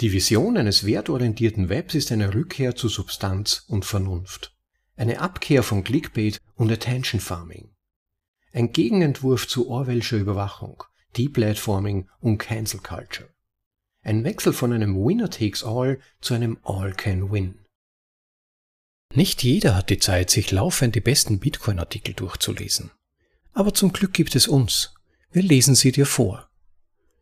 Die Vision eines wertorientierten Webs ist eine Rückkehr zu Substanz und Vernunft. Eine Abkehr von Clickbait und Attention Farming. Ein Gegenentwurf zu Orwellscher Überwachung, Deplatforming und Cancel Culture. Ein Wechsel von einem Winner takes all zu einem All can win. Nicht jeder hat die Zeit, sich laufend die besten Bitcoin-Artikel durchzulesen. Aber zum Glück gibt es uns. Wir lesen sie dir vor.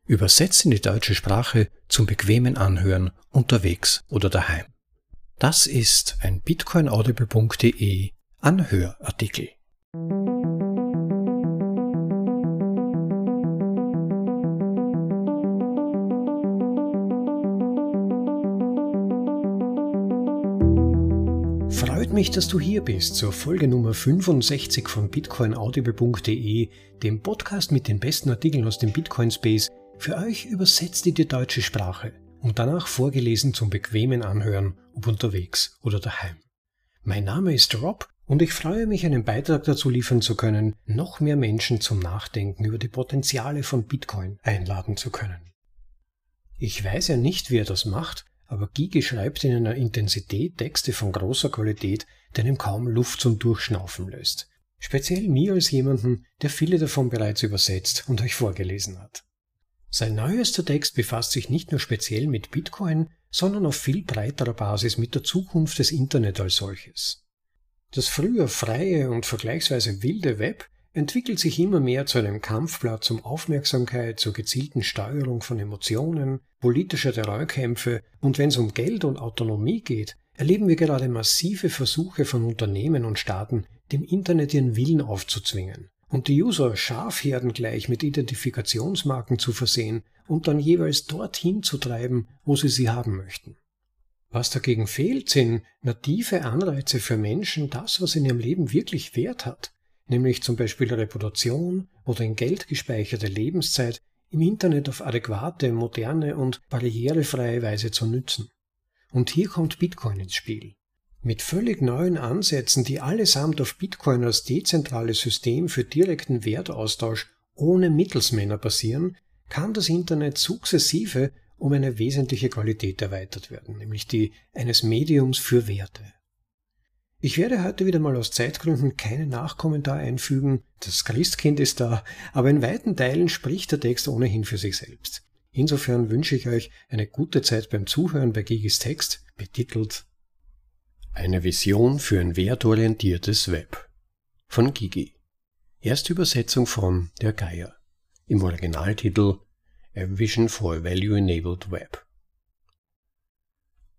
Übersetzt in die deutsche Sprache zum bequemen Anhören unterwegs oder daheim. Das ist ein bitcoinaudible.de Anhörartikel. Freut mich, dass du hier bist zur Folge Nummer 65 von bitcoinaudible.de, dem Podcast mit den besten Artikeln aus dem Bitcoin Space für euch übersetzt in die deutsche Sprache und danach vorgelesen zum bequemen Anhören, ob unterwegs oder daheim. Mein Name ist Rob und ich freue mich, einen Beitrag dazu liefern zu können, noch mehr Menschen zum Nachdenken über die Potenziale von Bitcoin einladen zu können. Ich weiß ja nicht, wie er das macht, aber Gigi schreibt in einer Intensität Texte von großer Qualität, der ihm kaum Luft zum Durchschnaufen lässt. Speziell mir als jemanden, der viele davon bereits übersetzt und euch vorgelesen hat. Sein neuester Text befasst sich nicht nur speziell mit Bitcoin, sondern auf viel breiterer Basis mit der Zukunft des Internet als solches. Das früher freie und vergleichsweise wilde Web entwickelt sich immer mehr zu einem Kampfblatt um Aufmerksamkeit, zur gezielten Steuerung von Emotionen, politischer Terrorkämpfe und wenn es um Geld und Autonomie geht, erleben wir gerade massive Versuche von Unternehmen und Staaten, dem Internet ihren Willen aufzuzwingen und die User schafherdengleich mit Identifikationsmarken zu versehen und dann jeweils dorthin zu treiben, wo sie sie haben möchten. Was dagegen fehlt, sind native Anreize für Menschen, das, was in ihrem Leben wirklich Wert hat, nämlich zum Beispiel Reputation oder in Geld gespeicherte Lebenszeit im Internet auf adäquate, moderne und barrierefreie Weise zu nützen. Und hier kommt Bitcoin ins Spiel. Mit völlig neuen Ansätzen, die allesamt auf Bitcoin als dezentrales System für direkten Wertaustausch ohne Mittelsmänner basieren, kann das Internet sukzessive um eine wesentliche Qualität erweitert werden, nämlich die eines Mediums für Werte. Ich werde heute wieder mal aus Zeitgründen keinen Nachkommentar einfügen, das Christkind ist da, aber in weiten Teilen spricht der Text ohnehin für sich selbst. Insofern wünsche ich euch eine gute Zeit beim Zuhören bei Gigis Text, betitelt eine Vision für ein wertorientiertes Web von Gigi. Erste Übersetzung von Der Geier. Im Originaltitel A Vision for a Value-Enabled Web.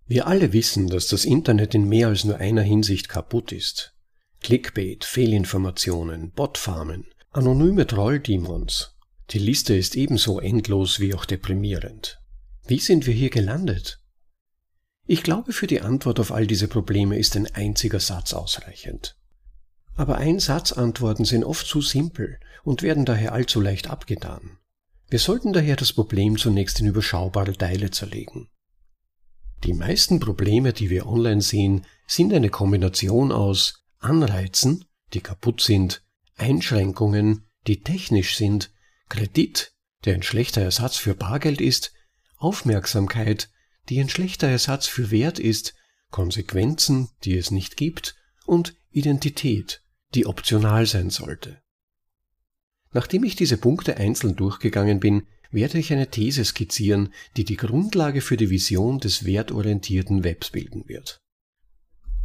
Wir alle wissen, dass das Internet in mehr als nur einer Hinsicht kaputt ist. Clickbait, Fehlinformationen, Botfarmen, anonyme Trolldemons. Die Liste ist ebenso endlos wie auch deprimierend. Wie sind wir hier gelandet? Ich glaube, für die Antwort auf all diese Probleme ist ein einziger Satz ausreichend. Aber Einsatzantworten sind oft zu simpel und werden daher allzu leicht abgetan. Wir sollten daher das Problem zunächst in überschaubare Teile zerlegen. Die meisten Probleme, die wir online sehen, sind eine Kombination aus Anreizen, die kaputt sind, Einschränkungen, die technisch sind, Kredit, der ein schlechter Ersatz für Bargeld ist, Aufmerksamkeit, die ein schlechter Ersatz für Wert ist, Konsequenzen, die es nicht gibt, und Identität, die optional sein sollte. Nachdem ich diese Punkte einzeln durchgegangen bin, werde ich eine These skizzieren, die die Grundlage für die Vision des wertorientierten Webs bilden wird.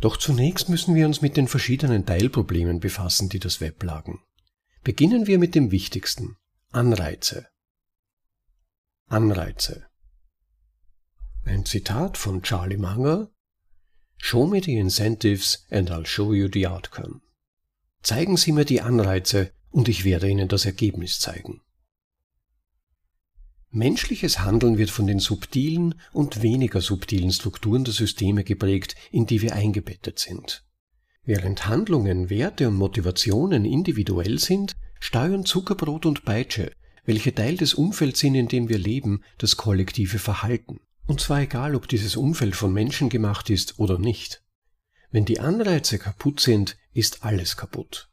Doch zunächst müssen wir uns mit den verschiedenen Teilproblemen befassen, die das Web lagen. Beginnen wir mit dem wichtigsten Anreize. Anreize. Ein Zitat von Charlie Munger Show me the incentives and I'll show you the outcome. Zeigen Sie mir die Anreize und ich werde Ihnen das Ergebnis zeigen. Menschliches Handeln wird von den subtilen und weniger subtilen Strukturen der Systeme geprägt, in die wir eingebettet sind. Während Handlungen, Werte und Motivationen individuell sind, steuern Zuckerbrot und Peitsche, welche Teil des Umfelds sind, in dem wir leben, das kollektive Verhalten. Und zwar egal, ob dieses Umfeld von Menschen gemacht ist oder nicht. Wenn die Anreize kaputt sind, ist alles kaputt.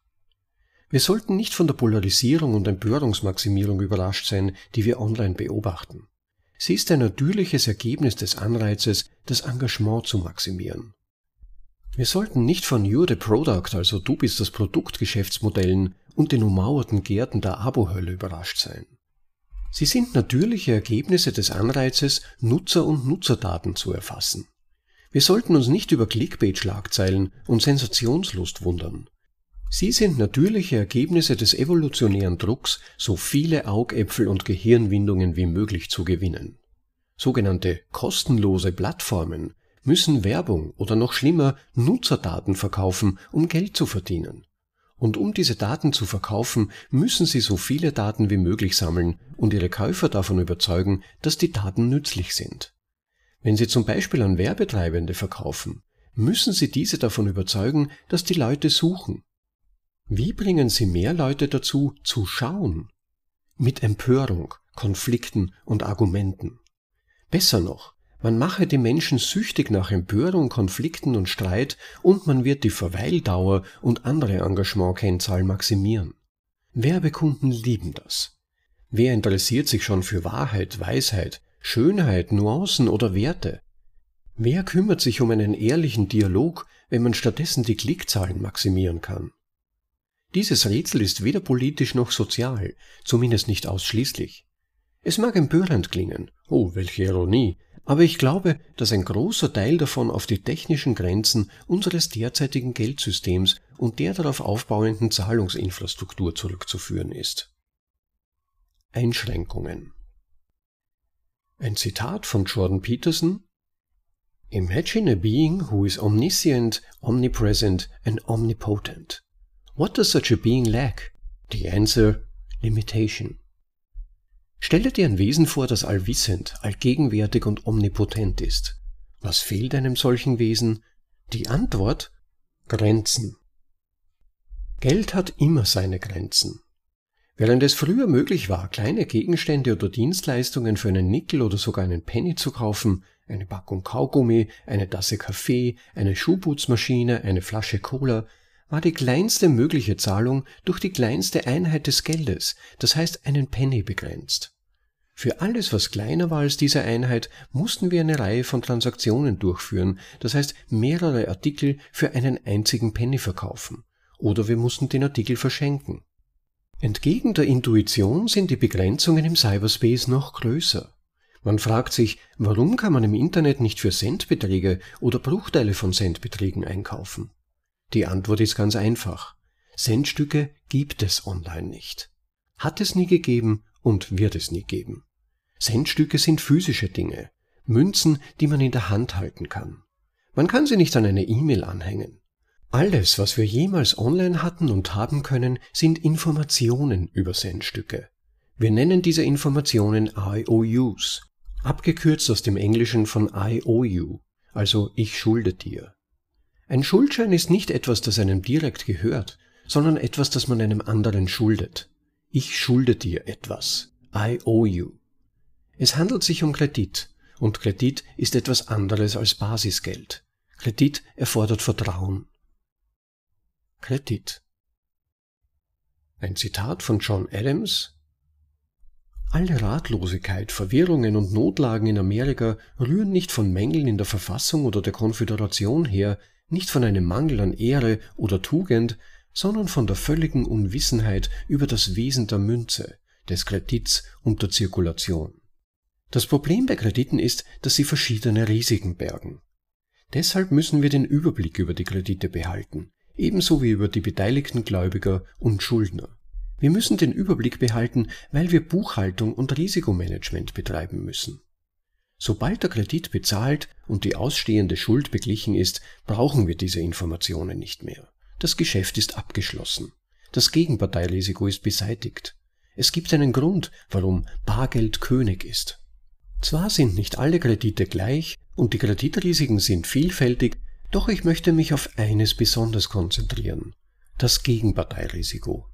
Wir sollten nicht von der Polarisierung und Empörungsmaximierung überrascht sein, die wir online beobachten. Sie ist ein natürliches Ergebnis des Anreizes, das Engagement zu maximieren. Wir sollten nicht von You're the Product, also du bist das Produkt Geschäftsmodellen und den ummauerten Gärten der Abo-Hölle überrascht sein. Sie sind natürliche Ergebnisse des Anreizes, Nutzer und Nutzerdaten zu erfassen. Wir sollten uns nicht über Clickbait-Schlagzeilen und Sensationslust wundern. Sie sind natürliche Ergebnisse des evolutionären Drucks, so viele Augäpfel und Gehirnwindungen wie möglich zu gewinnen. Sogenannte kostenlose Plattformen müssen Werbung oder noch schlimmer Nutzerdaten verkaufen, um Geld zu verdienen. Und um diese Daten zu verkaufen, müssen sie so viele Daten wie möglich sammeln und ihre Käufer davon überzeugen, dass die Daten nützlich sind. Wenn sie zum Beispiel an Werbetreibende verkaufen, müssen sie diese davon überzeugen, dass die Leute suchen. Wie bringen sie mehr Leute dazu, zu schauen? Mit Empörung, Konflikten und Argumenten. Besser noch, man mache die Menschen süchtig nach Empörung, Konflikten und Streit und man wird die Verweildauer und andere Engagementkennzahlen maximieren. Werbekunden lieben das. Wer interessiert sich schon für Wahrheit, Weisheit, Schönheit, Nuancen oder Werte? Wer kümmert sich um einen ehrlichen Dialog, wenn man stattdessen die Klickzahlen maximieren kann? Dieses Rätsel ist weder politisch noch sozial, zumindest nicht ausschließlich. Es mag empörend klingen, oh, welche Ironie, aber ich glaube, dass ein großer Teil davon auf die technischen Grenzen unseres derzeitigen Geldsystems und der darauf aufbauenden Zahlungsinfrastruktur zurückzuführen ist. Einschränkungen Ein Zitat von Jordan Peterson Imagine a being who is omniscient, omnipresent and omnipotent. What does such a being lack? The answer limitation. Stelle dir ein Wesen vor, das allwissend, allgegenwärtig und omnipotent ist. Was fehlt einem solchen Wesen? Die Antwort Grenzen. Geld hat immer seine Grenzen. Während es früher möglich war, kleine Gegenstände oder Dienstleistungen für einen Nickel oder sogar einen Penny zu kaufen, eine Packung Kaugummi, eine Tasse Kaffee, eine Schuhputzmaschine, eine Flasche Cola, war die kleinste mögliche Zahlung durch die kleinste Einheit des Geldes, das heißt einen Penny begrenzt. Für alles, was kleiner war als diese Einheit, mussten wir eine Reihe von Transaktionen durchführen, das heißt mehrere Artikel für einen einzigen Penny verkaufen. Oder wir mussten den Artikel verschenken. Entgegen der Intuition sind die Begrenzungen im Cyberspace noch größer. Man fragt sich, warum kann man im Internet nicht für Centbeträge oder Bruchteile von Centbeträgen einkaufen? Die Antwort ist ganz einfach. Centstücke gibt es online nicht. Hat es nie gegeben und wird es nie geben. Centstücke sind physische Dinge, Münzen, die man in der Hand halten kann. Man kann sie nicht an eine E-Mail anhängen. Alles, was wir jemals online hatten und haben können, sind Informationen über Centstücke. Wir nennen diese Informationen IOUs, abgekürzt aus dem Englischen von IOU, also ich schulde dir. Ein Schuldschein ist nicht etwas, das einem direkt gehört, sondern etwas, das man einem anderen schuldet. Ich schulde dir etwas. I owe you. Es handelt sich um Kredit, und Kredit ist etwas anderes als Basisgeld. Kredit erfordert Vertrauen. Kredit. Ein Zitat von John Adams alle Ratlosigkeit, Verwirrungen und Notlagen in Amerika rühren nicht von Mängeln in der Verfassung oder der Konföderation her, nicht von einem Mangel an Ehre oder Tugend, sondern von der völligen Unwissenheit über das Wesen der Münze, des Kredits und der Zirkulation. Das Problem bei Krediten ist, dass sie verschiedene Risiken bergen. Deshalb müssen wir den Überblick über die Kredite behalten, ebenso wie über die beteiligten Gläubiger und Schuldner. Wir müssen den Überblick behalten, weil wir Buchhaltung und Risikomanagement betreiben müssen. Sobald der Kredit bezahlt und die ausstehende Schuld beglichen ist, brauchen wir diese Informationen nicht mehr. Das Geschäft ist abgeschlossen. Das Gegenparteirisiko ist beseitigt. Es gibt einen Grund, warum Bargeld König ist. Zwar sind nicht alle Kredite gleich und die Kreditrisiken sind vielfältig, doch ich möchte mich auf eines besonders konzentrieren. Das Gegenparteirisiko.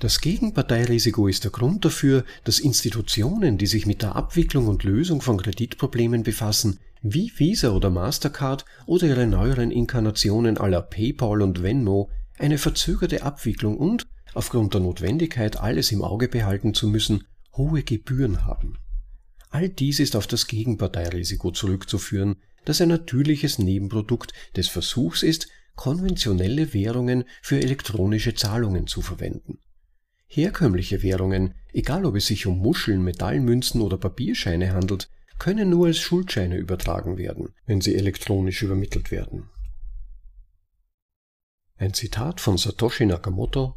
Das Gegenparteirisiko ist der Grund dafür, dass Institutionen, die sich mit der Abwicklung und Lösung von Kreditproblemen befassen, wie Visa oder Mastercard oder ihre neueren Inkarnationen aller PayPal und Venmo, eine verzögerte Abwicklung und, aufgrund der Notwendigkeit, alles im Auge behalten zu müssen, hohe Gebühren haben. All dies ist auf das Gegenparteirisiko zurückzuführen, das ein natürliches Nebenprodukt des Versuchs ist, konventionelle Währungen für elektronische Zahlungen zu verwenden. Herkömmliche Währungen, egal ob es sich um Muscheln, Metallmünzen oder Papierscheine handelt, können nur als Schuldscheine übertragen werden, wenn sie elektronisch übermittelt werden. Ein Zitat von Satoshi Nakamoto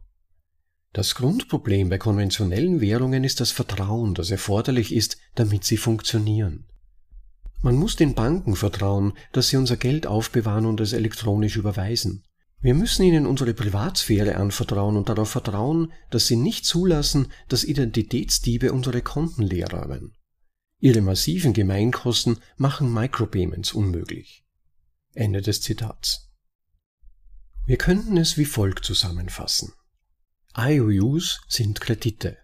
Das Grundproblem bei konventionellen Währungen ist das Vertrauen, das erforderlich ist, damit sie funktionieren. Man muss den Banken vertrauen, dass sie unser Geld aufbewahren und es elektronisch überweisen. Wir müssen ihnen unsere Privatsphäre anvertrauen und darauf vertrauen, dass sie nicht zulassen, dass Identitätsdiebe unsere Konten leerräumen. Ihre massiven Gemeinkosten machen Micropayments unmöglich. Ende des Zitats. Wir könnten es wie folgt zusammenfassen. IOUs sind Kredite.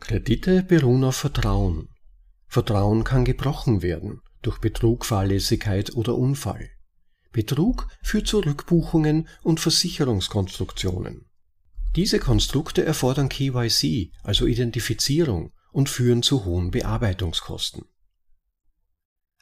Kredite beruhen auf Vertrauen. Vertrauen kann gebrochen werden durch Betrug, Fahrlässigkeit oder Unfall. Betrug führt zu Rückbuchungen und Versicherungskonstruktionen. Diese Konstrukte erfordern KYC, also Identifizierung, und führen zu hohen Bearbeitungskosten.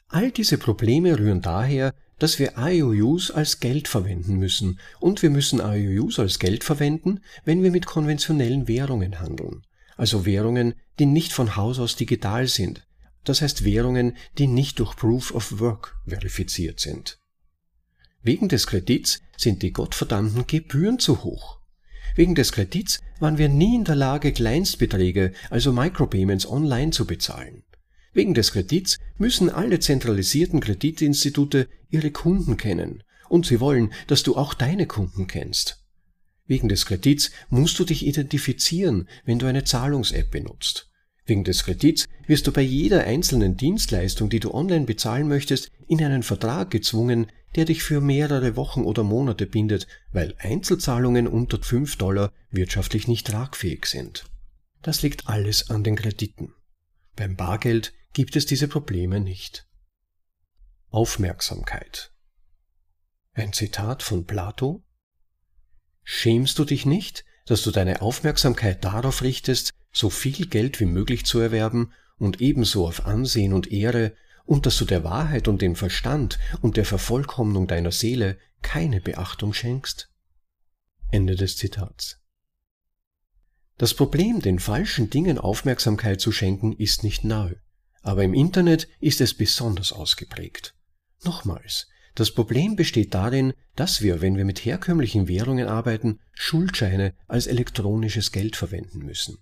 All diese Probleme rühren daher, dass wir IOUs als Geld verwenden müssen und wir müssen IOUs als Geld verwenden, wenn wir mit konventionellen Währungen handeln, also Währungen, die nicht von Haus aus digital sind, das heißt Währungen, die nicht durch Proof of Work verifiziert sind. Wegen des Kredits sind die gottverdammten Gebühren zu hoch. Wegen des Kredits waren wir nie in der Lage, Kleinstbeträge, also Micropayments, online zu bezahlen. Wegen des Kredits müssen alle zentralisierten Kreditinstitute ihre Kunden kennen und sie wollen, dass du auch deine Kunden kennst. Wegen des Kredits musst du dich identifizieren, wenn du eine Zahlungs-App benutzt. Wegen des Kredits wirst du bei jeder einzelnen Dienstleistung, die du online bezahlen möchtest, in einen Vertrag gezwungen, der dich für mehrere Wochen oder Monate bindet, weil Einzelzahlungen unter 5 Dollar wirtschaftlich nicht tragfähig sind. Das liegt alles an den Krediten. Beim Bargeld gibt es diese Probleme nicht. Aufmerksamkeit. Ein Zitat von Plato Schämst du dich nicht, dass du deine Aufmerksamkeit darauf richtest, so viel Geld wie möglich zu erwerben und ebenso auf Ansehen und Ehre und dass du der Wahrheit und dem Verstand und der Vervollkommnung deiner Seele keine Beachtung schenkst? Ende des Zitats. Das Problem, den falschen Dingen Aufmerksamkeit zu schenken, ist nicht neu, aber im Internet ist es besonders ausgeprägt. Nochmals, das Problem besteht darin, dass wir, wenn wir mit herkömmlichen Währungen arbeiten, Schuldscheine als elektronisches Geld verwenden müssen.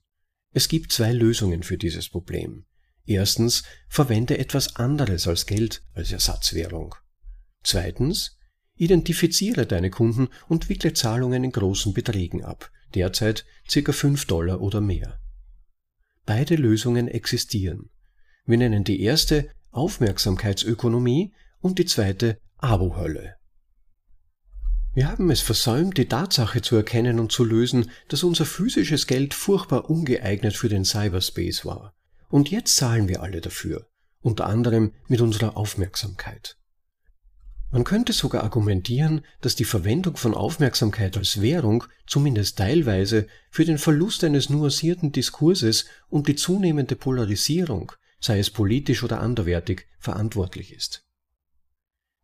Es gibt zwei Lösungen für dieses Problem. Erstens, verwende etwas anderes als Geld als Ersatzwährung. Zweitens, identifiziere deine Kunden und wickle Zahlungen in großen Beträgen ab, derzeit ca. 5 Dollar oder mehr. Beide Lösungen existieren. Wir nennen die erste Aufmerksamkeitsökonomie und die zweite Abo-Hölle. Wir haben es versäumt, die Tatsache zu erkennen und zu lösen, dass unser physisches Geld furchtbar ungeeignet für den Cyberspace war. Und jetzt zahlen wir alle dafür, unter anderem mit unserer Aufmerksamkeit. Man könnte sogar argumentieren, dass die Verwendung von Aufmerksamkeit als Währung zumindest teilweise für den Verlust eines nuancierten Diskurses und die zunehmende Polarisierung, sei es politisch oder anderwertig, verantwortlich ist.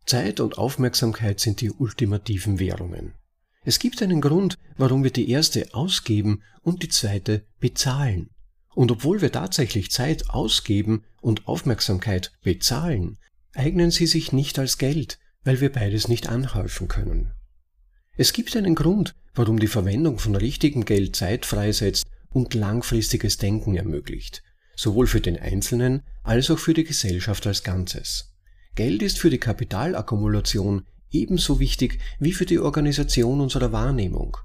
Zeit und Aufmerksamkeit sind die ultimativen Währungen. Es gibt einen Grund, warum wir die erste ausgeben und die zweite bezahlen. Und obwohl wir tatsächlich Zeit ausgeben und Aufmerksamkeit bezahlen, eignen sie sich nicht als Geld, weil wir beides nicht anhäufen können. Es gibt einen Grund, warum die Verwendung von richtigem Geld Zeit freisetzt und langfristiges Denken ermöglicht, sowohl für den Einzelnen als auch für die Gesellschaft als Ganzes. Geld ist für die Kapitalakkumulation ebenso wichtig wie für die Organisation unserer Wahrnehmung.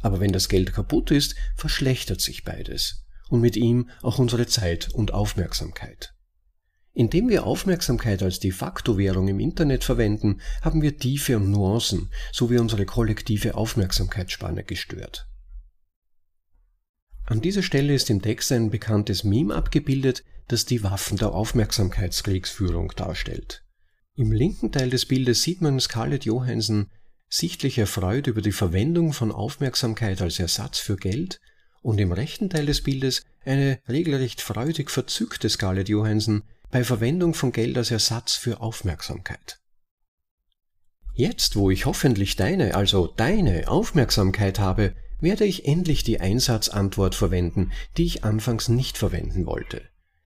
Aber wenn das Geld kaputt ist, verschlechtert sich beides und mit ihm auch unsere Zeit und Aufmerksamkeit. Indem wir Aufmerksamkeit als de facto Währung im Internet verwenden, haben wir Tiefe und Nuancen sowie unsere kollektive Aufmerksamkeitsspanne gestört. An dieser Stelle ist im Text ein bekanntes Meme abgebildet, das die Waffen der Aufmerksamkeitskriegsführung darstellt. Im linken Teil des Bildes sieht man Scarlett Johansson sichtlich erfreut über die Verwendung von Aufmerksamkeit als Ersatz für Geld und im rechten Teil des Bildes eine regelrecht freudig verzückte Scarlett Johansson bei Verwendung von Geld als Ersatz für Aufmerksamkeit. Jetzt, wo ich hoffentlich deine, also deine Aufmerksamkeit habe, werde ich endlich die Einsatzantwort verwenden, die ich anfangs nicht verwenden wollte.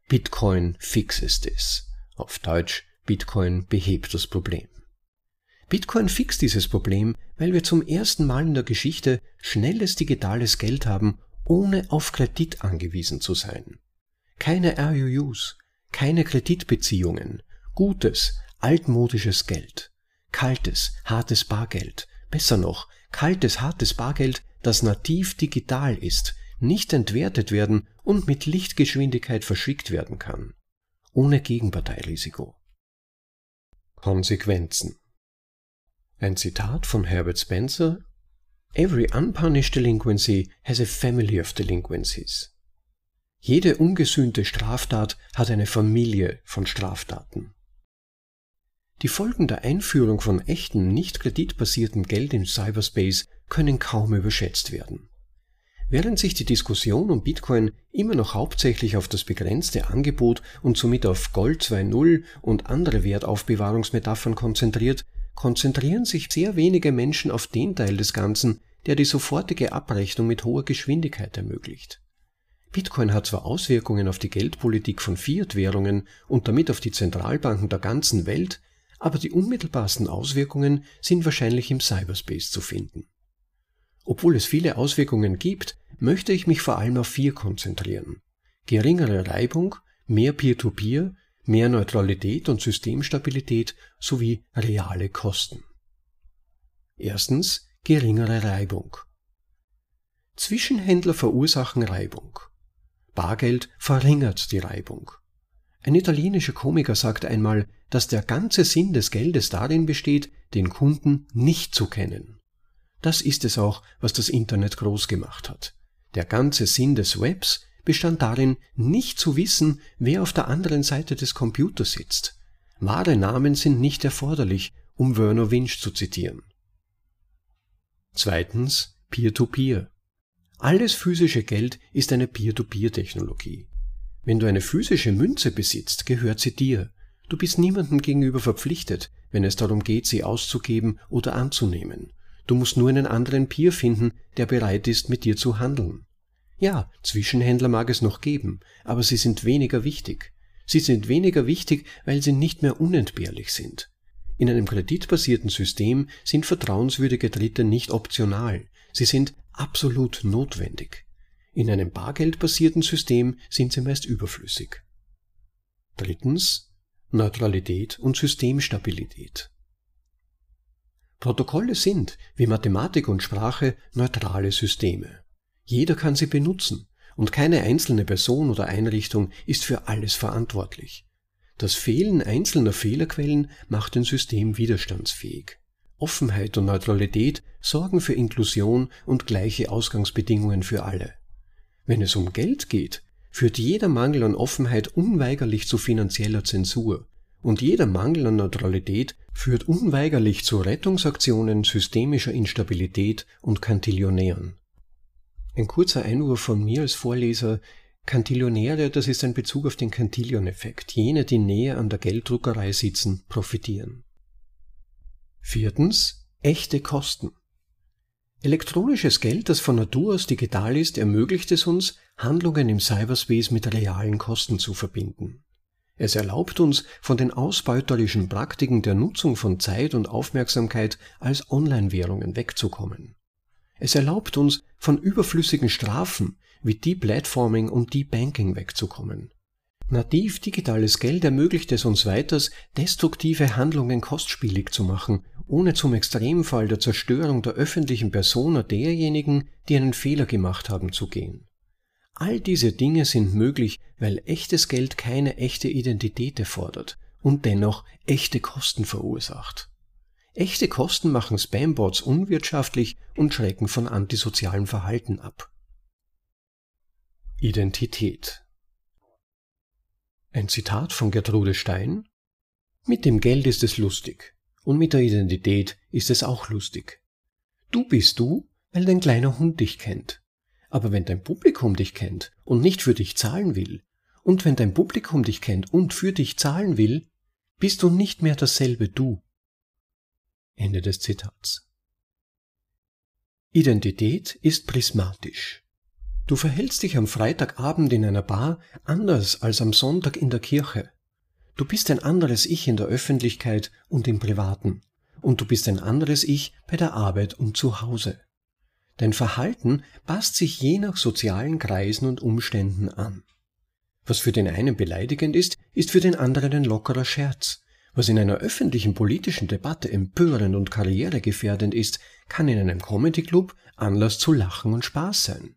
Bitcoin fixes this. Auf Deutsch, Bitcoin behebt das Problem. Bitcoin fixt dieses Problem, weil wir zum ersten Mal in der Geschichte schnelles digitales Geld haben, ohne auf Kredit angewiesen zu sein. Keine RUUs, keine Kreditbeziehungen, gutes, altmodisches Geld, kaltes, hartes Bargeld, besser noch, kaltes, hartes Bargeld, das nativ digital ist, nicht entwertet werden und mit Lichtgeschwindigkeit verschickt werden kann, ohne Gegenparteirisiko. Konsequenzen ein Zitat von Herbert Spencer Every unpunished delinquency has a family of delinquencies. Jede ungesühnte Straftat hat eine Familie von Straftaten. Die Folgen der Einführung von echten, nicht kreditbasierten Geld im Cyberspace können kaum überschätzt werden. Während sich die Diskussion um Bitcoin immer noch hauptsächlich auf das begrenzte Angebot und somit auf Gold 2.0 und andere Wertaufbewahrungsmetaphern konzentriert, konzentrieren sich sehr wenige Menschen auf den Teil des Ganzen, der die sofortige Abrechnung mit hoher Geschwindigkeit ermöglicht. Bitcoin hat zwar Auswirkungen auf die Geldpolitik von Fiat-Währungen und damit auf die Zentralbanken der ganzen Welt, aber die unmittelbarsten Auswirkungen sind wahrscheinlich im Cyberspace zu finden. Obwohl es viele Auswirkungen gibt, möchte ich mich vor allem auf vier konzentrieren. Geringere Reibung, mehr Peer-to-Peer, -Peer, mehr Neutralität und Systemstabilität sowie reale Kosten. Erstens geringere Reibung. Zwischenhändler verursachen Reibung. Bargeld verringert die Reibung. Ein italienischer Komiker sagte einmal, dass der ganze Sinn des Geldes darin besteht, den Kunden nicht zu kennen. Das ist es auch, was das Internet groß gemacht hat. Der ganze Sinn des Webs bestand darin, nicht zu wissen, wer auf der anderen Seite des Computers sitzt. Wahre Namen sind nicht erforderlich, um Werner Winch zu zitieren. Zweitens Peer-to-Peer. -Peer. Alles physische Geld ist eine Peer-to-Peer-Technologie. Wenn du eine physische Münze besitzt, gehört sie dir. Du bist niemandem gegenüber verpflichtet, wenn es darum geht, sie auszugeben oder anzunehmen. Du musst nur einen anderen Peer finden, der bereit ist, mit dir zu handeln. Ja, Zwischenhändler mag es noch geben, aber sie sind weniger wichtig. Sie sind weniger wichtig, weil sie nicht mehr unentbehrlich sind. In einem kreditbasierten System sind vertrauenswürdige Dritte nicht optional, sie sind absolut notwendig. In einem bargeldbasierten System sind sie meist überflüssig. Drittens Neutralität und Systemstabilität. Protokolle sind, wie Mathematik und Sprache, neutrale Systeme. Jeder kann sie benutzen und keine einzelne Person oder Einrichtung ist für alles verantwortlich. Das Fehlen einzelner Fehlerquellen macht ein System widerstandsfähig. Offenheit und Neutralität sorgen für Inklusion und gleiche Ausgangsbedingungen für alle. Wenn es um Geld geht, führt jeder Mangel an Offenheit unweigerlich zu finanzieller Zensur und jeder Mangel an Neutralität führt unweigerlich zu Rettungsaktionen systemischer Instabilität und Kantillionären. Ein kurzer Einwurf von mir als Vorleser. Cantillionäre, das ist ein Bezug auf den Cantillon-Effekt. Jene, die näher an der Gelddruckerei sitzen, profitieren. Viertens. Echte Kosten. Elektronisches Geld, das von Natur aus digital ist, ermöglicht es uns, Handlungen im Cyberspace mit realen Kosten zu verbinden. Es erlaubt uns, von den ausbeuterischen Praktiken der Nutzung von Zeit und Aufmerksamkeit als Online-Währungen wegzukommen. Es erlaubt uns, von überflüssigen Strafen wie Deplatforming und Debanking wegzukommen. Nativ digitales Geld ermöglicht es uns weiters, destruktive Handlungen kostspielig zu machen, ohne zum Extremfall der Zerstörung der öffentlichen Persona derjenigen, die einen Fehler gemacht haben, zu gehen. All diese Dinge sind möglich, weil echtes Geld keine echte Identität erfordert und dennoch echte Kosten verursacht. Echte Kosten machen Spambots unwirtschaftlich und schrecken von antisozialem Verhalten ab. Identität Ein Zitat von Gertrude Stein Mit dem Geld ist es lustig und mit der Identität ist es auch lustig. Du bist du, weil dein kleiner Hund dich kennt. Aber wenn dein Publikum dich kennt und nicht für dich zahlen will, und wenn dein Publikum dich kennt und für dich zahlen will, bist du nicht mehr dasselbe du. Ende des Zitats. Identität ist prismatisch. Du verhältst dich am Freitagabend in einer Bar anders als am Sonntag in der Kirche. Du bist ein anderes Ich in der Öffentlichkeit und im Privaten. Und du bist ein anderes Ich bei der Arbeit und zu Hause. Dein Verhalten passt sich je nach sozialen Kreisen und Umständen an. Was für den einen beleidigend ist, ist für den anderen ein lockerer Scherz. Was in einer öffentlichen politischen Debatte empörend und karrieregefährdend ist, kann in einem Comedy Club Anlass zu Lachen und Spaß sein.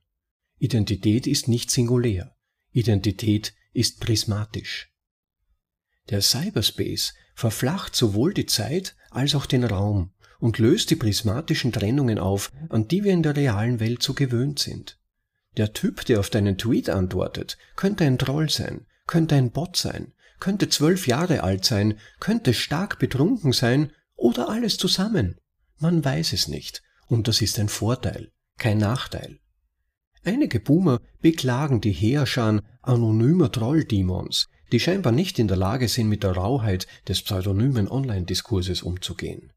Identität ist nicht singulär. Identität ist prismatisch. Der Cyberspace verflacht sowohl die Zeit als auch den Raum und löst die prismatischen Trennungen auf, an die wir in der realen Welt so gewöhnt sind. Der Typ, der auf deinen Tweet antwortet, könnte ein Troll sein, könnte ein Bot sein, könnte zwölf Jahre alt sein, könnte stark betrunken sein oder alles zusammen. Man weiß es nicht, und das ist ein Vorteil, kein Nachteil. Einige Boomer beklagen die Heerscharen anonymer Trolldemons, die scheinbar nicht in der Lage sind, mit der Rauheit des pseudonymen Online-Diskurses umzugehen.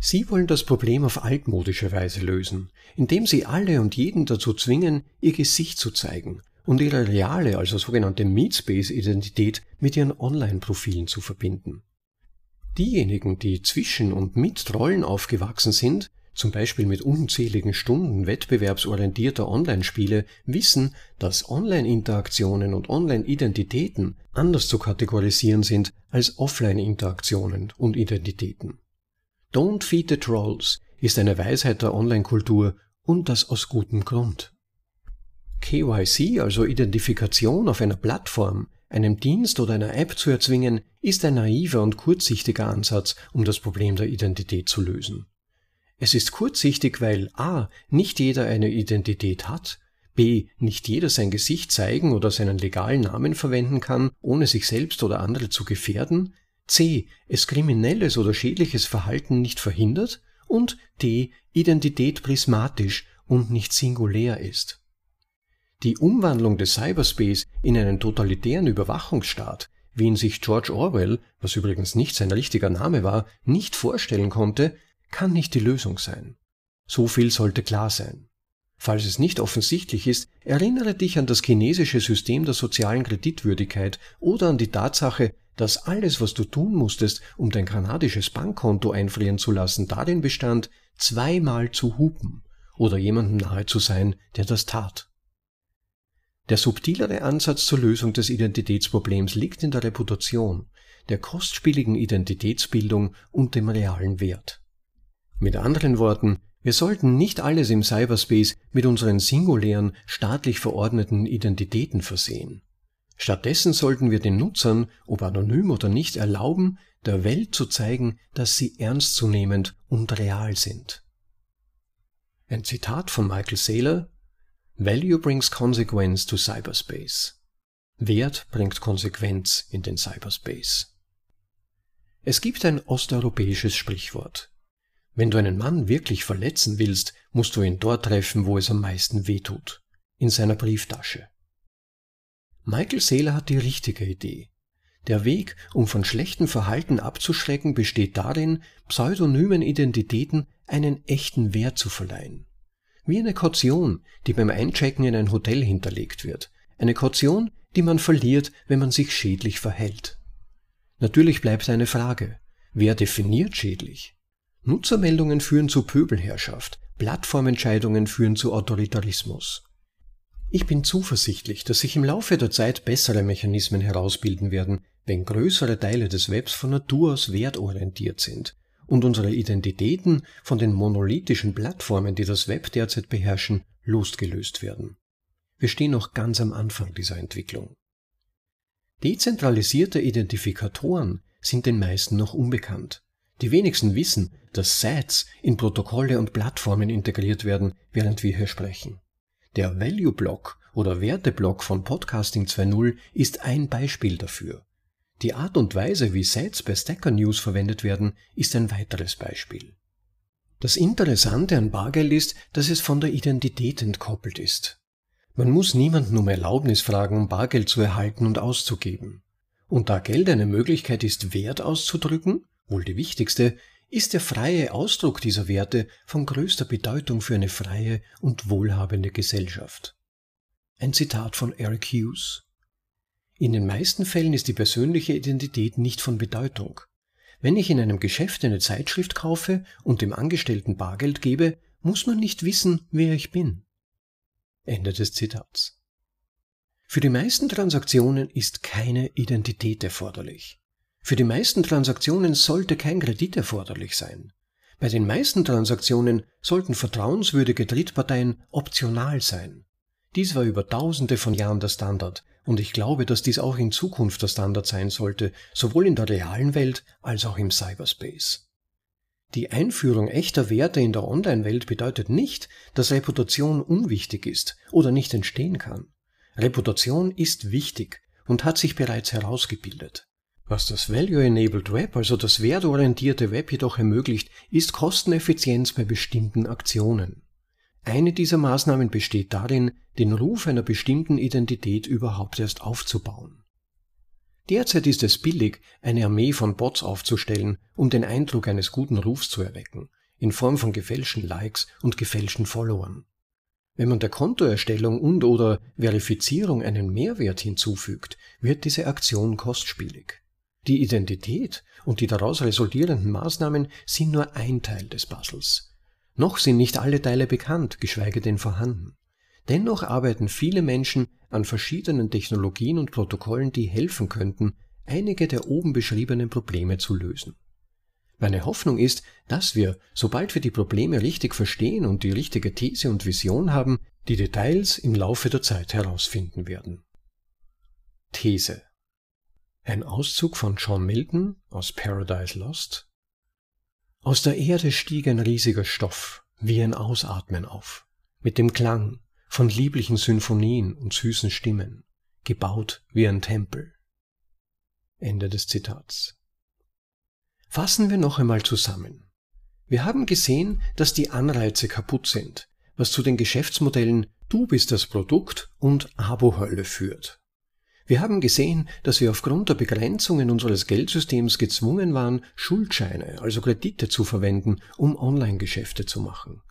Sie wollen das Problem auf altmodische Weise lösen, indem sie alle und jeden dazu zwingen, ihr Gesicht zu zeigen und ihre reale, also sogenannte Meatspace-Identität mit ihren Online-Profilen zu verbinden. Diejenigen, die zwischen und mit Trollen aufgewachsen sind, zum Beispiel mit unzähligen Stunden wettbewerbsorientierter Online-Spiele, wissen, dass Online-Interaktionen und Online-Identitäten anders zu kategorisieren sind als Offline-Interaktionen und Identitäten. Don't feed the trolls ist eine Weisheit der Online-Kultur und das aus gutem Grund. KYC, also Identifikation auf einer Plattform, einem Dienst oder einer App zu erzwingen, ist ein naiver und kurzsichtiger Ansatz, um das Problem der Identität zu lösen. Es ist kurzsichtig, weil a. nicht jeder eine Identität hat, b. nicht jeder sein Gesicht zeigen oder seinen legalen Namen verwenden kann, ohne sich selbst oder andere zu gefährden, c. es kriminelles oder schädliches Verhalten nicht verhindert und d. Identität prismatisch und nicht singulär ist. Die Umwandlung des Cyberspace in einen totalitären Überwachungsstaat, wie ihn sich George Orwell, was übrigens nicht sein richtiger Name war, nicht vorstellen konnte, kann nicht die Lösung sein. So viel sollte klar sein. Falls es nicht offensichtlich ist, erinnere dich an das chinesische System der sozialen Kreditwürdigkeit oder an die Tatsache, dass alles, was du tun musstest, um dein kanadisches Bankkonto einfrieren zu lassen, darin bestand, zweimal zu hupen oder jemandem nahe zu sein, der das tat. Der subtilere Ansatz zur Lösung des Identitätsproblems liegt in der Reputation, der kostspieligen Identitätsbildung und dem realen Wert. Mit anderen Worten, wir sollten nicht alles im Cyberspace mit unseren singulären, staatlich verordneten Identitäten versehen. Stattdessen sollten wir den Nutzern, ob anonym oder nicht, erlauben, der Welt zu zeigen, dass sie ernstzunehmend und real sind. Ein Zitat von Michael Saylor Value brings consequence to cyberspace. Wert bringt Konsequenz in den Cyberspace. Es gibt ein osteuropäisches Sprichwort. Wenn du einen Mann wirklich verletzen willst, musst du ihn dort treffen, wo es am meisten wehtut. In seiner Brieftasche. Michael Saylor hat die richtige Idee. Der Weg, um von schlechtem Verhalten abzuschrecken, besteht darin, pseudonymen Identitäten einen echten Wert zu verleihen. Wie eine Kaution, die beim Einchecken in ein Hotel hinterlegt wird. Eine Kaution, die man verliert, wenn man sich schädlich verhält. Natürlich bleibt eine Frage. Wer definiert schädlich? Nutzermeldungen führen zu Pöbelherrschaft, Plattformentscheidungen führen zu Autoritarismus. Ich bin zuversichtlich, dass sich im Laufe der Zeit bessere Mechanismen herausbilden werden, wenn größere Teile des Webs von Natur aus wertorientiert sind und unsere Identitäten von den monolithischen Plattformen, die das Web derzeit beherrschen, losgelöst werden. Wir stehen noch ganz am Anfang dieser Entwicklung. Dezentralisierte Identifikatoren sind den meisten noch unbekannt. Die wenigsten wissen, dass Sets in Protokolle und Plattformen integriert werden, während wir hier sprechen. Der Value Block oder Werteblock von Podcasting 2.0 ist ein Beispiel dafür. Die Art und Weise, wie Sets bei Stacker News verwendet werden, ist ein weiteres Beispiel. Das Interessante an Bargeld ist, dass es von der Identität entkoppelt ist. Man muss niemanden um Erlaubnis fragen, um Bargeld zu erhalten und auszugeben. Und da Geld eine Möglichkeit ist, Wert auszudrücken, wohl die wichtigste, ist der freie Ausdruck dieser Werte von größter Bedeutung für eine freie und wohlhabende Gesellschaft. Ein Zitat von Eric Hughes. In den meisten Fällen ist die persönliche Identität nicht von Bedeutung. Wenn ich in einem Geschäft eine Zeitschrift kaufe und dem Angestellten Bargeld gebe, muss man nicht wissen, wer ich bin. Ende des Zitats. Für die meisten Transaktionen ist keine Identität erforderlich. Für die meisten Transaktionen sollte kein Kredit erforderlich sein. Bei den meisten Transaktionen sollten vertrauenswürdige Drittparteien optional sein. Dies war über tausende von Jahren der Standard, und ich glaube, dass dies auch in Zukunft der Standard sein sollte, sowohl in der realen Welt als auch im Cyberspace. Die Einführung echter Werte in der Online-Welt bedeutet nicht, dass Reputation unwichtig ist oder nicht entstehen kann. Reputation ist wichtig und hat sich bereits herausgebildet. Was das Value-Enabled Web, also das wertorientierte Web jedoch ermöglicht, ist Kosteneffizienz bei bestimmten Aktionen. Eine dieser Maßnahmen besteht darin, den Ruf einer bestimmten Identität überhaupt erst aufzubauen. Derzeit ist es billig, eine Armee von Bots aufzustellen, um den Eindruck eines guten Rufs zu erwecken, in Form von gefälschten Likes und gefälschten Followern. Wenn man der Kontoerstellung und oder Verifizierung einen Mehrwert hinzufügt, wird diese Aktion kostspielig. Die Identität und die daraus resultierenden Maßnahmen sind nur ein Teil des Puzzles. Noch sind nicht alle Teile bekannt, geschweige denn vorhanden. Dennoch arbeiten viele Menschen an verschiedenen Technologien und Protokollen, die helfen könnten, einige der oben beschriebenen Probleme zu lösen. Meine Hoffnung ist, dass wir, sobald wir die Probleme richtig verstehen und die richtige These und Vision haben, die Details im Laufe der Zeit herausfinden werden. These Ein Auszug von John Milton aus Paradise Lost aus der Erde stieg ein riesiger Stoff, wie ein Ausatmen auf, mit dem Klang von lieblichen Symphonien und süßen Stimmen, gebaut wie ein Tempel. Ende des Zitats. Fassen wir noch einmal zusammen. Wir haben gesehen, dass die Anreize kaputt sind, was zu den Geschäftsmodellen Du bist das Produkt und Abo-Hölle führt. Wir haben gesehen, dass wir aufgrund der Begrenzungen unseres Geldsystems gezwungen waren, Schuldscheine, also Kredite zu verwenden, um Online-Geschäfte zu machen.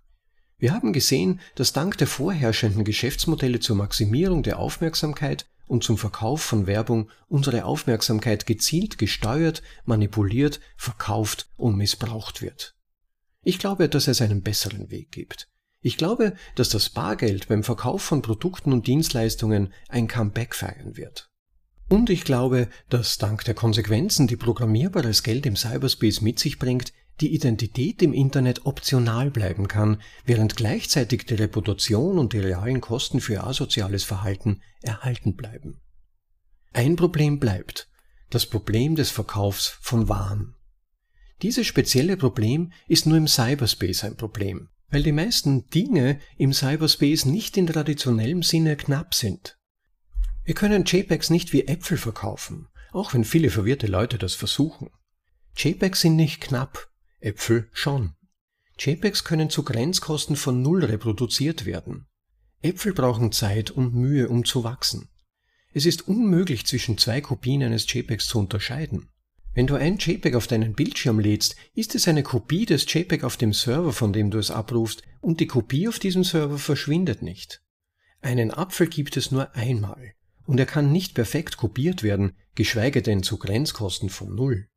Wir haben gesehen, dass dank der vorherrschenden Geschäftsmodelle zur Maximierung der Aufmerksamkeit und zum Verkauf von Werbung unsere Aufmerksamkeit gezielt gesteuert, manipuliert, verkauft und missbraucht wird. Ich glaube, dass es einen besseren Weg gibt. Ich glaube, dass das Bargeld beim Verkauf von Produkten und Dienstleistungen ein Comeback feiern wird. Und ich glaube, dass dank der Konsequenzen, die programmierbares Geld im Cyberspace mit sich bringt, die Identität im Internet optional bleiben kann, während gleichzeitig die Reputation und die realen Kosten für asoziales Verhalten erhalten bleiben. Ein Problem bleibt, das Problem des Verkaufs von Waren. Dieses spezielle Problem ist nur im Cyberspace ein Problem weil die meisten Dinge im Cyberspace nicht in traditionellem Sinne knapp sind. Wir können JPEGs nicht wie Äpfel verkaufen, auch wenn viele verwirrte Leute das versuchen. JPEGs sind nicht knapp, Äpfel schon. JPEGs können zu Grenzkosten von Null reproduziert werden. Äpfel brauchen Zeit und Mühe, um zu wachsen. Es ist unmöglich zwischen zwei Kopien eines JPEGs zu unterscheiden. Wenn du ein JPEG auf deinen Bildschirm lädst, ist es eine Kopie des JPEG auf dem Server, von dem du es abrufst, und die Kopie auf diesem Server verschwindet nicht. Einen Apfel gibt es nur einmal, und er kann nicht perfekt kopiert werden, geschweige denn zu Grenzkosten von Null.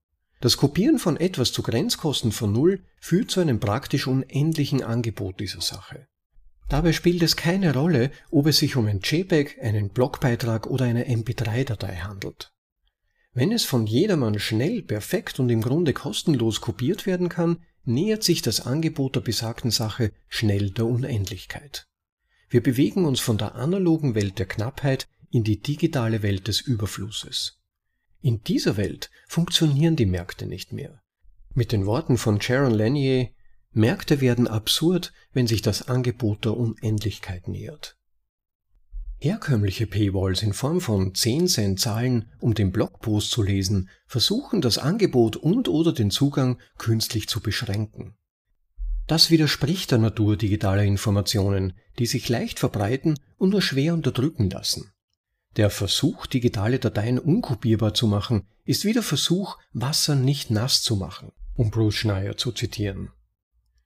Das Kopieren von etwas zu Grenzkosten von Null führt zu einem praktisch unendlichen Angebot dieser Sache. Dabei spielt es keine Rolle, ob es sich um ein JPEG, einen Blogbeitrag oder eine MP3-Datei handelt. Wenn es von jedermann schnell, perfekt und im Grunde kostenlos kopiert werden kann, nähert sich das Angebot der besagten Sache schnell der Unendlichkeit. Wir bewegen uns von der analogen Welt der Knappheit in die digitale Welt des Überflusses. In dieser Welt funktionieren die Märkte nicht mehr. Mit den Worten von Sharon Lanier, Märkte werden absurd, wenn sich das Angebot der Unendlichkeit nähert. Herkömmliche Paywalls in Form von 10 Cent Zahlen, um den Blogpost zu lesen, versuchen das Angebot und oder den Zugang künstlich zu beschränken. Das widerspricht der Natur digitaler Informationen, die sich leicht verbreiten und nur schwer unterdrücken lassen. Der Versuch, digitale Dateien unkopierbar zu machen, ist wie der Versuch, Wasser nicht nass zu machen, um Bruce Schneier zu zitieren.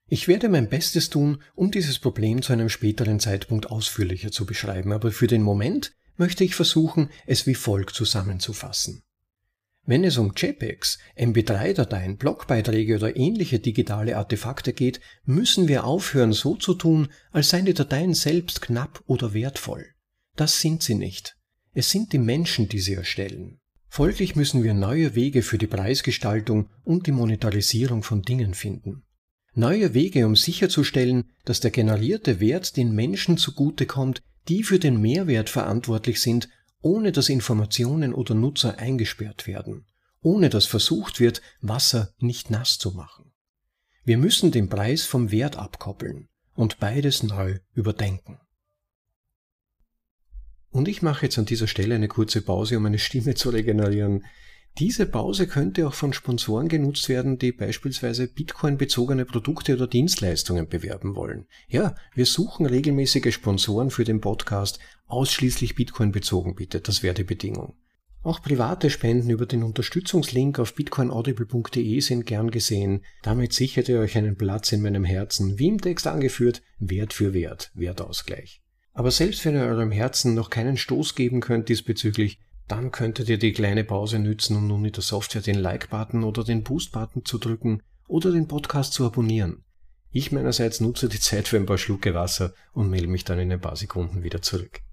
Ich werde mein Bestes tun, um dieses Problem zu einem späteren Zeitpunkt ausführlicher zu beschreiben, aber für den Moment möchte ich versuchen, es wie folgt zusammenzufassen. Wenn es um JPEGs, MP3-Dateien, Blogbeiträge oder ähnliche digitale Artefakte geht, müssen wir aufhören so zu tun, als seien die Dateien selbst knapp oder wertvoll. Das sind sie nicht. Es sind die Menschen, die sie erstellen. Folglich müssen wir neue Wege für die Preisgestaltung und die Monetarisierung von Dingen finden. Neue Wege, um sicherzustellen, dass der generierte Wert den Menschen zugutekommt, die für den Mehrwert verantwortlich sind, ohne dass Informationen oder Nutzer eingesperrt werden, ohne dass versucht wird, Wasser nicht nass zu machen. Wir müssen den Preis vom Wert abkoppeln und beides neu überdenken. Und ich mache jetzt an dieser Stelle eine kurze Pause, um meine Stimme zu regenerieren. Diese Pause könnte auch von Sponsoren genutzt werden, die beispielsweise Bitcoin-bezogene Produkte oder Dienstleistungen bewerben wollen. Ja, wir suchen regelmäßige Sponsoren für den Podcast, ausschließlich Bitcoin bezogen bitte, das wäre die Bedingung. Auch private Spenden über den Unterstützungslink auf bitcoinaudible.de sind gern gesehen. Damit sichert ihr euch einen Platz in meinem Herzen, wie im Text angeführt, Wert für Wert, Wertausgleich. Aber selbst wenn ihr eurem Herzen noch keinen Stoß geben könnt diesbezüglich, dann könntet ihr die kleine Pause nützen, um nun in der Software den Like-Button oder den Boost-Button zu drücken oder den Podcast zu abonnieren. Ich meinerseits nutze die Zeit für ein paar Schlucke Wasser und melde mich dann in ein paar Sekunden wieder zurück.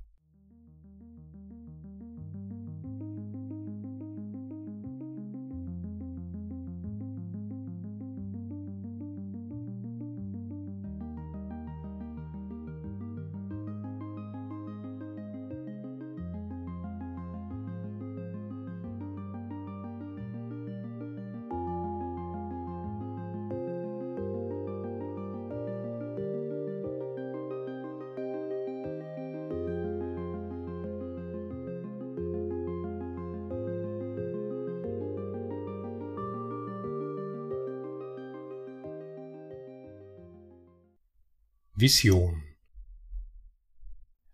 Vision.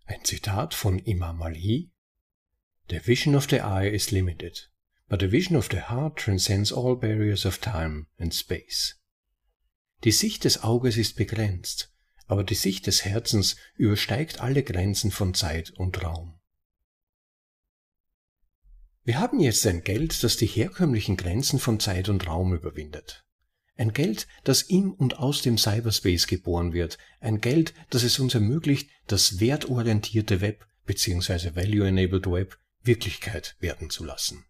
Ein Zitat von Imam Ali. The vision of the eye is limited, but the vision of the heart transcends all barriers of time and space. Die Sicht des Auges ist begrenzt, aber die Sicht des Herzens übersteigt alle Grenzen von Zeit und Raum. Wir haben jetzt ein Geld, das die herkömmlichen Grenzen von Zeit und Raum überwindet. Ein Geld, das im und aus dem Cyberspace geboren wird. Ein Geld, das es uns ermöglicht, das wertorientierte Web bzw. Value-Enabled Web Wirklichkeit werden zu lassen.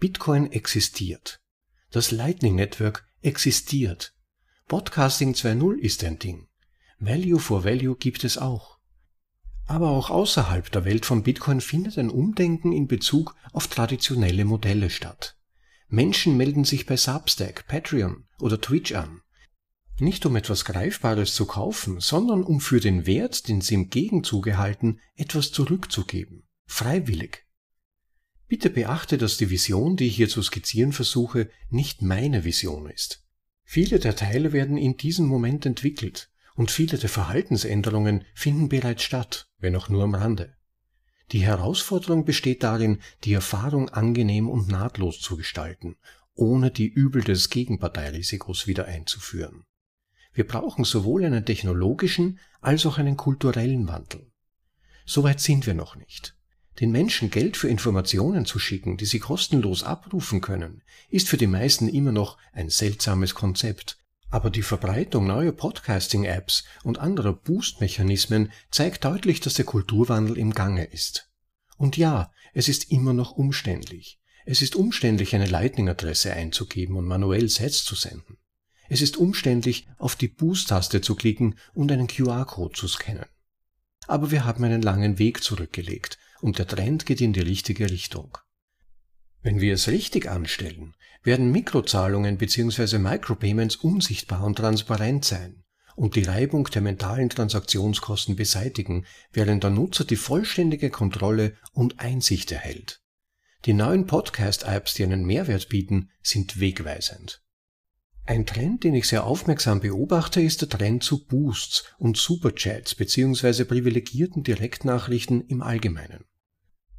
Bitcoin existiert. Das Lightning Network existiert. Podcasting 2.0 ist ein Ding. Value for Value gibt es auch. Aber auch außerhalb der Welt von Bitcoin findet ein Umdenken in Bezug auf traditionelle Modelle statt. Menschen melden sich bei Substack, Patreon oder Twitch an. Nicht um etwas Greifbares zu kaufen, sondern um für den Wert, den sie im Gegenzug erhalten, etwas zurückzugeben. Freiwillig. Bitte beachte, dass die Vision, die ich hier zu skizzieren versuche, nicht meine Vision ist. Viele der Teile werden in diesem Moment entwickelt und viele der Verhaltensänderungen finden bereits statt, wenn auch nur am Rande. Die Herausforderung besteht darin, die Erfahrung angenehm und nahtlos zu gestalten, ohne die Übel des Gegenparteirisikos wieder einzuführen. Wir brauchen sowohl einen technologischen als auch einen kulturellen Wandel. Soweit sind wir noch nicht. Den Menschen Geld für Informationen zu schicken, die sie kostenlos abrufen können, ist für die meisten immer noch ein seltsames Konzept, aber die Verbreitung neuer Podcasting-Apps und anderer Boost-Mechanismen zeigt deutlich, dass der Kulturwandel im Gange ist. Und ja, es ist immer noch umständlich. Es ist umständlich, eine Lightning-Adresse einzugeben und manuell Sets zu senden. Es ist umständlich, auf die Boost-Taste zu klicken und einen QR-Code zu scannen. Aber wir haben einen langen Weg zurückgelegt und der Trend geht in die richtige Richtung. Wenn wir es richtig anstellen, werden Mikrozahlungen bzw. Micropayments unsichtbar und transparent sein und die Reibung der mentalen Transaktionskosten beseitigen, während der Nutzer die vollständige Kontrolle und Einsicht erhält. Die neuen Podcast-Apps, die einen Mehrwert bieten, sind wegweisend. Ein Trend, den ich sehr aufmerksam beobachte, ist der Trend zu Boosts und Superchats bzw. privilegierten Direktnachrichten im Allgemeinen.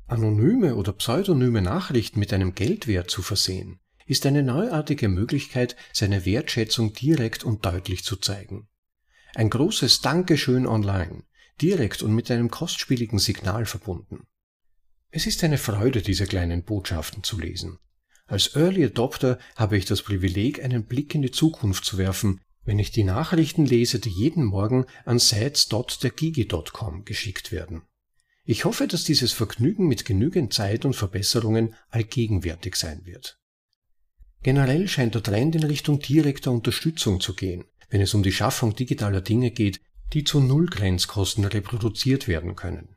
Anonyme oder pseudonyme Nachrichten mit einem Geldwert zu versehen, ist eine neuartige Möglichkeit, seine Wertschätzung direkt und deutlich zu zeigen. Ein großes Dankeschön online, direkt und mit einem kostspieligen Signal verbunden. Es ist eine Freude, diese kleinen Botschaften zu lesen. Als Early Adopter habe ich das Privileg, einen Blick in die Zukunft zu werfen, wenn ich die Nachrichten lese, die jeden Morgen an sites.dergigi.com geschickt werden. Ich hoffe, dass dieses Vergnügen mit genügend Zeit und Verbesserungen allgegenwärtig sein wird. Generell scheint der Trend in Richtung direkter Unterstützung zu gehen, wenn es um die Schaffung digitaler Dinge geht, die zu Nullgrenzkosten reproduziert werden können.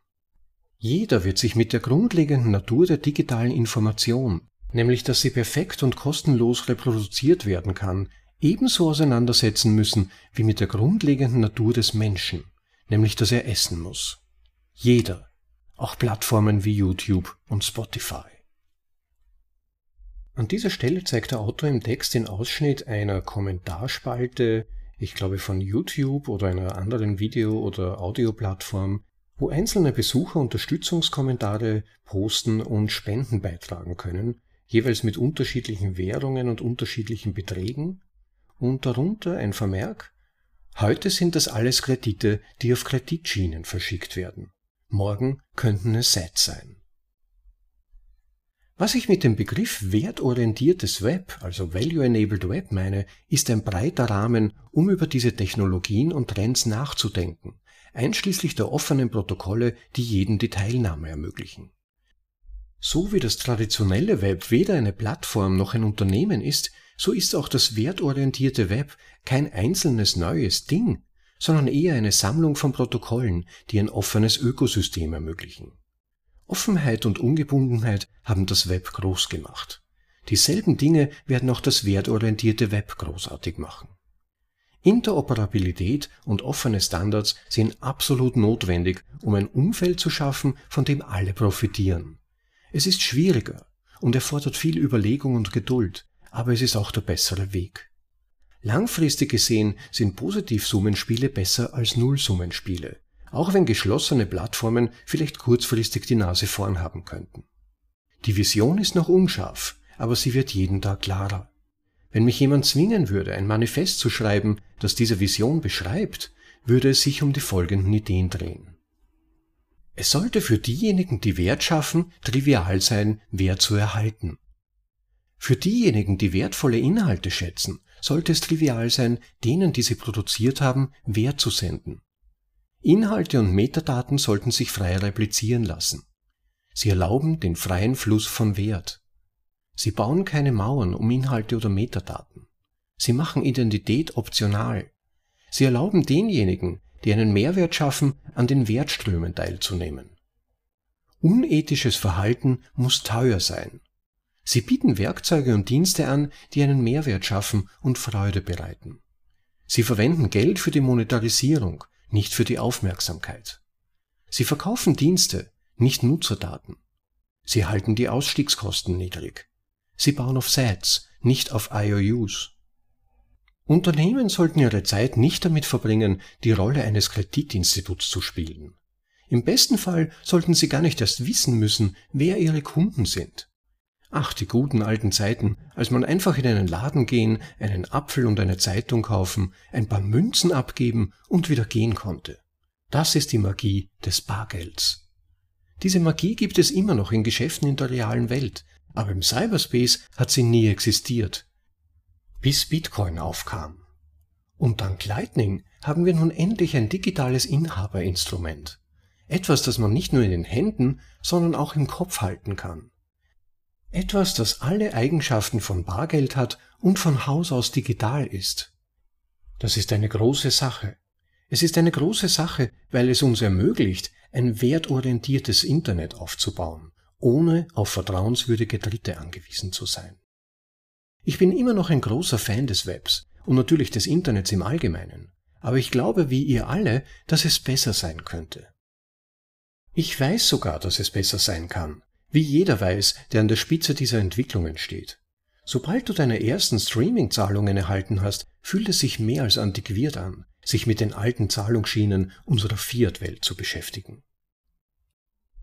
Jeder wird sich mit der grundlegenden Natur der digitalen Information, nämlich dass sie perfekt und kostenlos reproduziert werden kann, ebenso auseinandersetzen müssen wie mit der grundlegenden Natur des Menschen, nämlich dass er essen muss. Jeder, auch Plattformen wie YouTube und Spotify. An dieser Stelle zeigt der Autor im Text den Ausschnitt einer Kommentarspalte, ich glaube von YouTube oder einer anderen Video- oder Audioplattform, wo einzelne Besucher Unterstützungskommentare posten und Spenden beitragen können, jeweils mit unterschiedlichen Währungen und unterschiedlichen Beträgen und darunter ein Vermerk, heute sind das alles Kredite, die auf Kreditschienen verschickt werden. Morgen könnten es Sets sein. Was ich mit dem Begriff wertorientiertes Web, also Value-Enabled Web meine, ist ein breiter Rahmen, um über diese Technologien und Trends nachzudenken, einschließlich der offenen Protokolle, die jeden die Teilnahme ermöglichen. So wie das traditionelle Web weder eine Plattform noch ein Unternehmen ist, so ist auch das wertorientierte Web kein einzelnes neues Ding, sondern eher eine Sammlung von Protokollen, die ein offenes Ökosystem ermöglichen. Offenheit und Ungebundenheit haben das Web groß gemacht. Dieselben Dinge werden auch das wertorientierte Web großartig machen. Interoperabilität und offene Standards sind absolut notwendig, um ein Umfeld zu schaffen, von dem alle profitieren. Es ist schwieriger und erfordert viel Überlegung und Geduld, aber es ist auch der bessere Weg. Langfristig gesehen sind Positivsummenspiele besser als Nullsummenspiele, auch wenn geschlossene Plattformen vielleicht kurzfristig die Nase vorn haben könnten. Die Vision ist noch unscharf, aber sie wird jeden Tag klarer. Wenn mich jemand zwingen würde, ein Manifest zu schreiben, das diese Vision beschreibt, würde es sich um die folgenden Ideen drehen. Es sollte für diejenigen, die Wert schaffen, trivial sein, Wert zu erhalten. Für diejenigen, die wertvolle Inhalte schätzen, sollte es trivial sein, denen, die sie produziert haben, Wert zu senden. Inhalte und Metadaten sollten sich frei replizieren lassen. Sie erlauben den freien Fluss von Wert. Sie bauen keine Mauern um Inhalte oder Metadaten. Sie machen Identität optional. Sie erlauben denjenigen, die einen Mehrwert schaffen, an den Wertströmen teilzunehmen. Unethisches Verhalten muss teuer sein. Sie bieten Werkzeuge und Dienste an, die einen Mehrwert schaffen und Freude bereiten. Sie verwenden Geld für die Monetarisierung, nicht für die Aufmerksamkeit. Sie verkaufen Dienste, nicht Nutzerdaten. Sie halten die Ausstiegskosten niedrig. Sie bauen auf Sets, nicht auf IOUs. Unternehmen sollten ihre Zeit nicht damit verbringen, die Rolle eines Kreditinstituts zu spielen. Im besten Fall sollten sie gar nicht erst wissen müssen, wer ihre Kunden sind. Ach, die guten alten Zeiten, als man einfach in einen Laden gehen, einen Apfel und eine Zeitung kaufen, ein paar Münzen abgeben und wieder gehen konnte. Das ist die Magie des Bargelds. Diese Magie gibt es immer noch in Geschäften in der realen Welt, aber im Cyberspace hat sie nie existiert bis Bitcoin aufkam. Und dank Lightning haben wir nun endlich ein digitales Inhaberinstrument. Etwas, das man nicht nur in den Händen, sondern auch im Kopf halten kann. Etwas, das alle Eigenschaften von Bargeld hat und von Haus aus digital ist. Das ist eine große Sache. Es ist eine große Sache, weil es uns ermöglicht, ein wertorientiertes Internet aufzubauen, ohne auf vertrauenswürdige Dritte angewiesen zu sein. Ich bin immer noch ein großer Fan des Webs und natürlich des Internets im Allgemeinen, aber ich glaube wie ihr alle, dass es besser sein könnte. Ich weiß sogar, dass es besser sein kann, wie jeder weiß, der an der Spitze dieser Entwicklungen steht. Sobald du deine ersten Streaming-Zahlungen erhalten hast, fühlt es sich mehr als antiquiert an, sich mit den alten Zahlungsschienen unserer Fiat-Welt zu beschäftigen.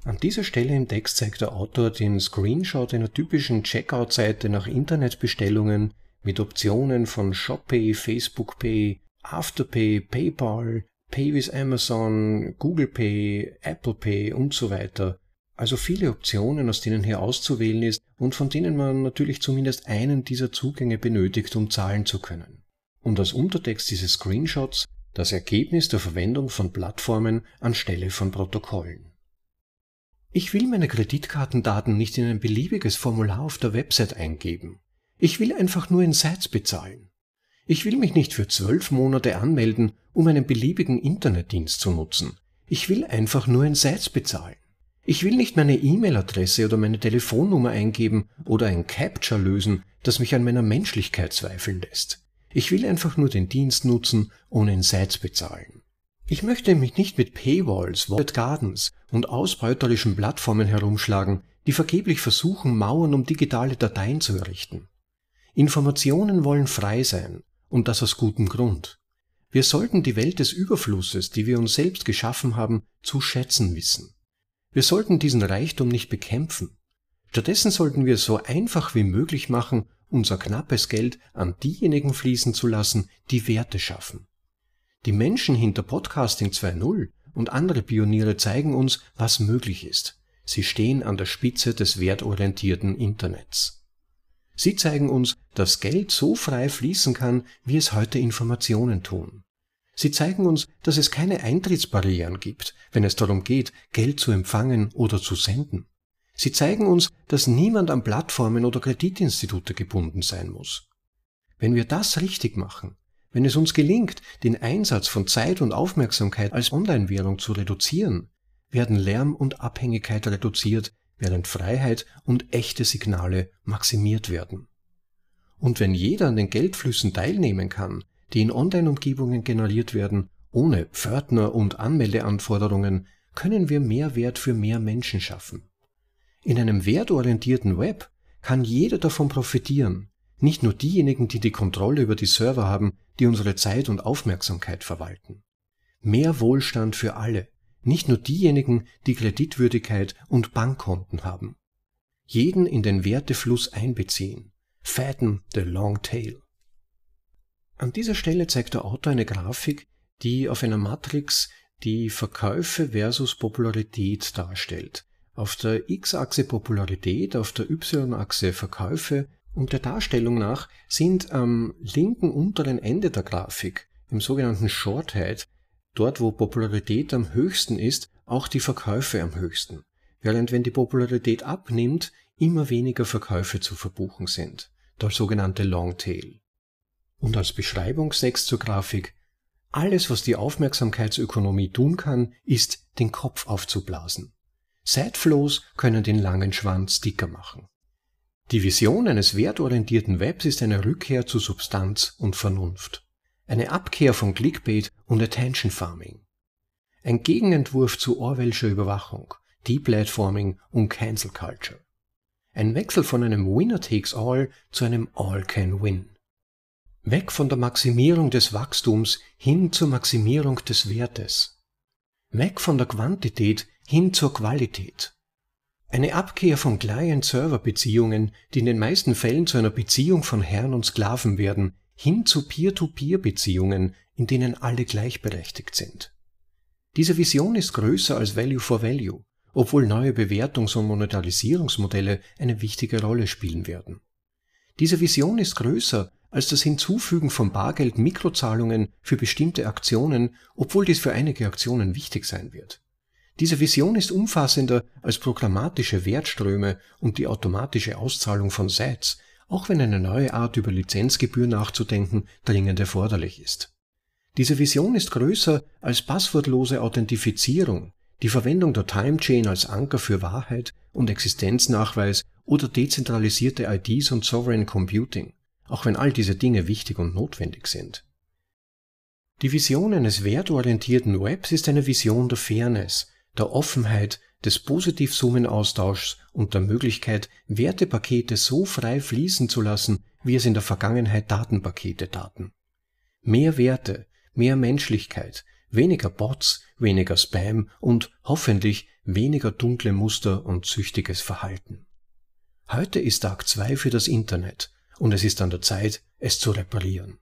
An dieser Stelle im Text zeigt der Autor den Screenshot einer typischen Checkout-Seite nach Internetbestellungen mit Optionen von ShopPay, FacebookPay, Afterpay, PayPal, Pay with Amazon, Google Pay, Apple Pay und so weiter. Also viele Optionen, aus denen hier auszuwählen ist und von denen man natürlich zumindest einen dieser Zugänge benötigt, um zahlen zu können. Und als Untertext dieses Screenshots das Ergebnis der Verwendung von Plattformen anstelle von Protokollen. Ich will meine Kreditkartendaten nicht in ein beliebiges Formular auf der Website eingeben. Ich will einfach nur in Sites bezahlen. Ich will mich nicht für zwölf Monate anmelden, um einen beliebigen Internetdienst zu nutzen. Ich will einfach nur in Sites bezahlen. Ich will nicht meine E-Mail-Adresse oder meine Telefonnummer eingeben oder ein Capture lösen, das mich an meiner Menschlichkeit zweifeln lässt. Ich will einfach nur den Dienst nutzen, ohne in Sites bezahlen. Ich möchte mich nicht mit Paywalls, Walled Gardens und ausbeuterischen Plattformen herumschlagen, die vergeblich versuchen, Mauern um digitale Dateien zu errichten. Informationen wollen frei sein, und das aus gutem Grund. Wir sollten die Welt des Überflusses, die wir uns selbst geschaffen haben, zu schätzen wissen. Wir sollten diesen Reichtum nicht bekämpfen. Stattdessen sollten wir es so einfach wie möglich machen, unser knappes Geld an diejenigen fließen zu lassen, die Werte schaffen. Die Menschen hinter Podcasting 2.0 und andere Pioniere zeigen uns, was möglich ist. Sie stehen an der Spitze des wertorientierten Internets. Sie zeigen uns, dass Geld so frei fließen kann, wie es heute Informationen tun. Sie zeigen uns, dass es keine Eintrittsbarrieren gibt, wenn es darum geht, Geld zu empfangen oder zu senden. Sie zeigen uns, dass niemand an Plattformen oder Kreditinstitute gebunden sein muss. Wenn wir das richtig machen, wenn es uns gelingt, den Einsatz von Zeit und Aufmerksamkeit als Online-Währung zu reduzieren, werden Lärm und Abhängigkeit reduziert, während Freiheit und echte Signale maximiert werden. Und wenn jeder an den Geldflüssen teilnehmen kann, die in Online-Umgebungen generiert werden, ohne Pförtner und Anmeldeanforderungen, können wir mehr Wert für mehr Menschen schaffen. In einem wertorientierten Web kann jeder davon profitieren, nicht nur diejenigen, die die Kontrolle über die Server haben, die unsere Zeit und Aufmerksamkeit verwalten. Mehr Wohlstand für alle, nicht nur diejenigen, die Kreditwürdigkeit und Bankkonten haben. Jeden in den Wertefluss einbeziehen. Fatten the long tail. An dieser Stelle zeigt der Autor eine Grafik, die auf einer Matrix die Verkäufe versus Popularität darstellt. Auf der X-Achse Popularität, auf der Y-Achse Verkäufe und der Darstellung nach sind am linken unteren Ende der Grafik, im sogenannten Shorthead, dort wo Popularität am höchsten ist, auch die Verkäufe am höchsten, während wenn die Popularität abnimmt, immer weniger Verkäufe zu verbuchen sind, der sogenannte Longtail. Und als Beschreibungstext zur Grafik, alles, was die Aufmerksamkeitsökonomie tun kann, ist, den Kopf aufzublasen. Sideflows können den langen Schwanz dicker machen. Die Vision eines wertorientierten Webs ist eine Rückkehr zu Substanz und Vernunft. Eine Abkehr von Clickbait und Attention Farming. Ein Gegenentwurf zu Orwellscher Überwachung, Deplatforming und Cancel Culture. Ein Wechsel von einem Winner takes all zu einem All can win. Weg von der Maximierung des Wachstums hin zur Maximierung des Wertes. Weg von der Quantität hin zur Qualität. Eine Abkehr von Client-Server-Beziehungen, die in den meisten Fällen zu einer Beziehung von Herrn und Sklaven werden, hin zu Peer-to-Peer-Beziehungen, in denen alle gleichberechtigt sind. Diese Vision ist größer als Value for Value, obwohl neue Bewertungs- und Monetarisierungsmodelle eine wichtige Rolle spielen werden. Diese Vision ist größer als das Hinzufügen von Bargeld-Mikrozahlungen für bestimmte Aktionen, obwohl dies für einige Aktionen wichtig sein wird. Diese Vision ist umfassender als programmatische Wertströme und die automatische Auszahlung von Sets, auch wenn eine neue Art über Lizenzgebühr nachzudenken dringend erforderlich ist. Diese Vision ist größer als passwortlose Authentifizierung, die Verwendung der Timechain als Anker für Wahrheit und Existenznachweis oder dezentralisierte IDs und Sovereign Computing auch wenn all diese Dinge wichtig und notwendig sind. Die Vision eines wertorientierten Webs ist eine Vision der Fairness, der Offenheit, des Positiv-Summen-Austauschs und der Möglichkeit, Wertepakete so frei fließen zu lassen, wie es in der Vergangenheit Datenpakete taten. Mehr Werte, mehr Menschlichkeit, weniger Bots, weniger Spam und hoffentlich weniger dunkle Muster und süchtiges Verhalten. Heute ist Tag 2 für das Internet und es ist an der Zeit, es zu reparieren.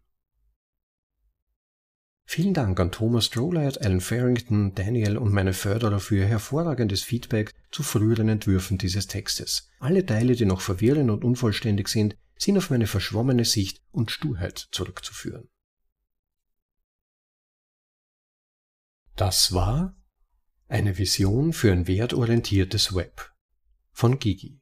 Vielen Dank an Thomas Strollert, Alan Farrington, Daniel und meine Förderer für ihr hervorragendes Feedback zu früheren Entwürfen dieses Textes. Alle Teile, die noch verwirrend und unvollständig sind, sind auf meine verschwommene Sicht und Sturheit zurückzuführen. Das war eine Vision für ein wertorientiertes Web von Gigi.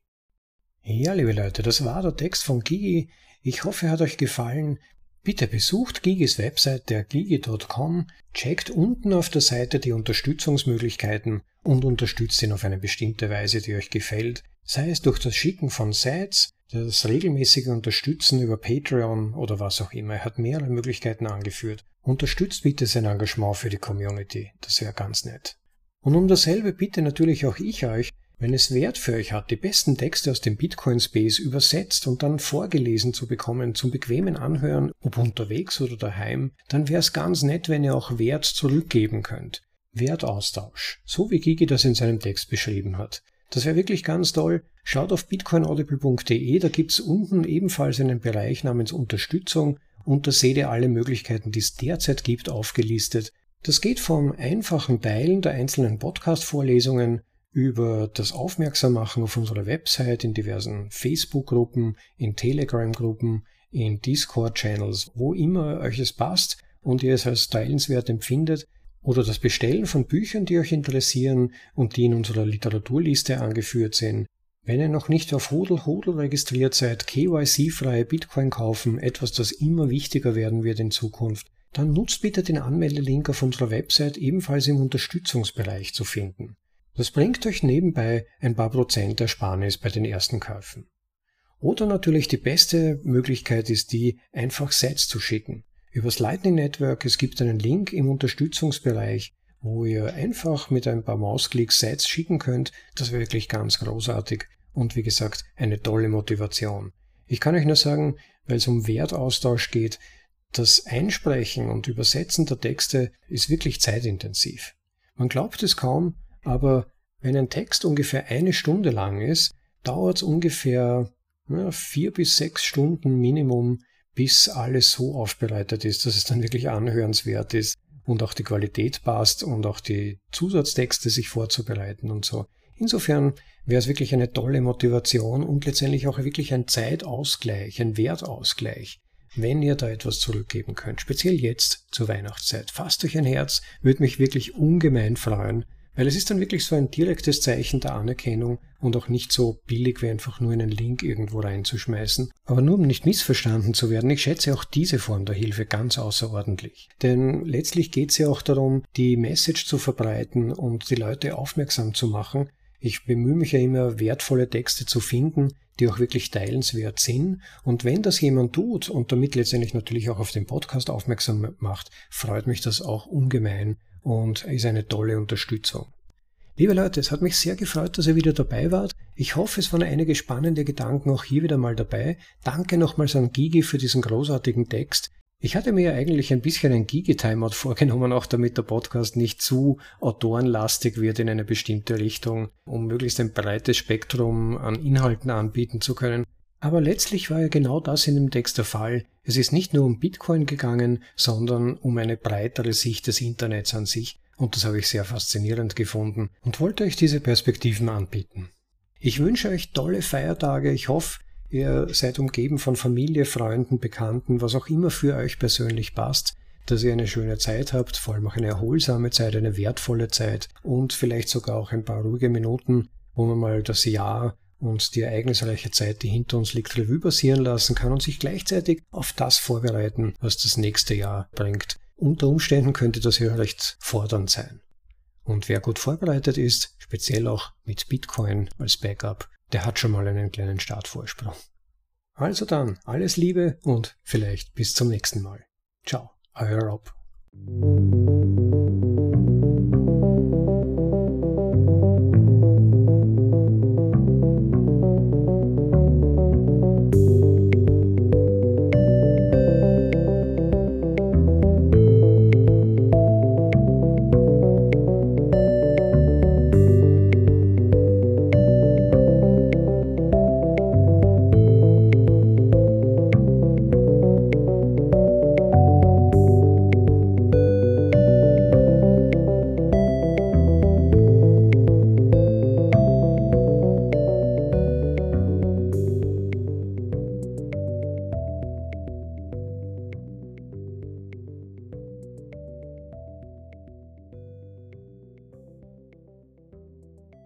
Ja, liebe Leute, das war der Text von Gigi. Ich hoffe, er hat euch gefallen. Bitte besucht Gigis Website der gigi.com, checkt unten auf der Seite die Unterstützungsmöglichkeiten und unterstützt ihn auf eine bestimmte Weise, die euch gefällt, sei es durch das Schicken von Sites, das regelmäßige Unterstützen über Patreon oder was auch immer. Er hat mehrere Möglichkeiten angeführt. Unterstützt bitte sein Engagement für die Community, das wäre ganz nett. Und um dasselbe bitte natürlich auch ich euch, wenn es Wert für euch hat, die besten Texte aus dem Bitcoin Space übersetzt und dann vorgelesen zu bekommen, zum bequemen Anhören, ob unterwegs oder daheim, dann wäre es ganz nett, wenn ihr auch Wert zurückgeben könnt. Wertaustausch, so wie Gigi das in seinem Text beschrieben hat. Das wäre wirklich ganz toll. Schaut auf bitcoinaudible.de, da gibt's unten ebenfalls einen Bereich namens Unterstützung und da seht ihr alle Möglichkeiten, die es derzeit gibt, aufgelistet. Das geht vom einfachen Teilen der einzelnen Podcast-Vorlesungen über das Aufmerksammachen auf unserer Website in diversen Facebook-Gruppen, in Telegram-Gruppen, in Discord-Channels, wo immer euch es passt und ihr es als teilenswert empfindet, oder das Bestellen von Büchern, die euch interessieren und die in unserer Literaturliste angeführt sind. Wenn ihr noch nicht auf Hodel Hodel registriert seid, KYC-freie Bitcoin kaufen, etwas, das immer wichtiger werden wird in Zukunft, dann nutzt bitte den Anmeldelink auf unserer Website ebenfalls im Unterstützungsbereich zu finden. Das bringt euch nebenbei ein paar Prozent Ersparnis bei den ersten Käufen. Oder natürlich die beste Möglichkeit ist die, einfach Sets zu schicken. Übers Lightning Network, es gibt einen Link im Unterstützungsbereich, wo ihr einfach mit ein paar Mausklicks Sets schicken könnt. Das wäre wirklich ganz großartig und wie gesagt eine tolle Motivation. Ich kann euch nur sagen, weil es um Wertaustausch geht, das Einsprechen und Übersetzen der Texte ist wirklich zeitintensiv. Man glaubt es kaum, aber wenn ein Text ungefähr eine Stunde lang ist, dauert es ungefähr ja, vier bis sechs Stunden Minimum, bis alles so aufbereitet ist, dass es dann wirklich anhörenswert ist und auch die Qualität passt und auch die Zusatztexte sich vorzubereiten und so. Insofern wäre es wirklich eine tolle Motivation und letztendlich auch wirklich ein Zeitausgleich, ein Wertausgleich, wenn ihr da etwas zurückgeben könnt. Speziell jetzt zur Weihnachtszeit. Fasst euch ein Herz, würde mich wirklich ungemein freuen, weil es ist dann wirklich so ein direktes Zeichen der Anerkennung und auch nicht so billig wie einfach nur einen Link irgendwo reinzuschmeißen. Aber nur um nicht missverstanden zu werden, ich schätze auch diese Form der Hilfe ganz außerordentlich. Denn letztlich geht es ja auch darum, die Message zu verbreiten und die Leute aufmerksam zu machen. Ich bemühe mich ja immer, wertvolle Texte zu finden, die auch wirklich teilenswert sind. Und wenn das jemand tut und damit letztendlich natürlich auch auf den Podcast aufmerksam macht, freut mich das auch ungemein und ist eine tolle Unterstützung. Liebe Leute, es hat mich sehr gefreut, dass ihr wieder dabei wart. Ich hoffe, es waren einige spannende Gedanken auch hier wieder mal dabei. Danke nochmals an Gigi für diesen großartigen Text. Ich hatte mir ja eigentlich ein bisschen ein Gigi-Timeout vorgenommen, auch damit der Podcast nicht zu autorenlastig wird in eine bestimmte Richtung, um möglichst ein breites Spektrum an Inhalten anbieten zu können. Aber letztlich war ja genau das in dem Text der Fall. Es ist nicht nur um Bitcoin gegangen, sondern um eine breitere Sicht des Internets an sich. Und das habe ich sehr faszinierend gefunden und wollte euch diese Perspektiven anbieten. Ich wünsche euch tolle Feiertage. Ich hoffe, ihr seid umgeben von Familie, Freunden, Bekannten, was auch immer für euch persönlich passt, dass ihr eine schöne Zeit habt, vor allem auch eine erholsame Zeit, eine wertvolle Zeit und vielleicht sogar auch ein paar ruhige Minuten, wo man mal das Jahr und die ereignisreiche Zeit, die hinter uns liegt, Revue passieren lassen kann und sich gleichzeitig auf das vorbereiten, was das nächste Jahr bringt. Unter Umständen könnte das ja recht fordernd sein. Und wer gut vorbereitet ist, speziell auch mit Bitcoin als Backup, der hat schon mal einen kleinen Startvorsprung. Also dann, alles Liebe und vielleicht bis zum nächsten Mal. Ciao, euer Rob.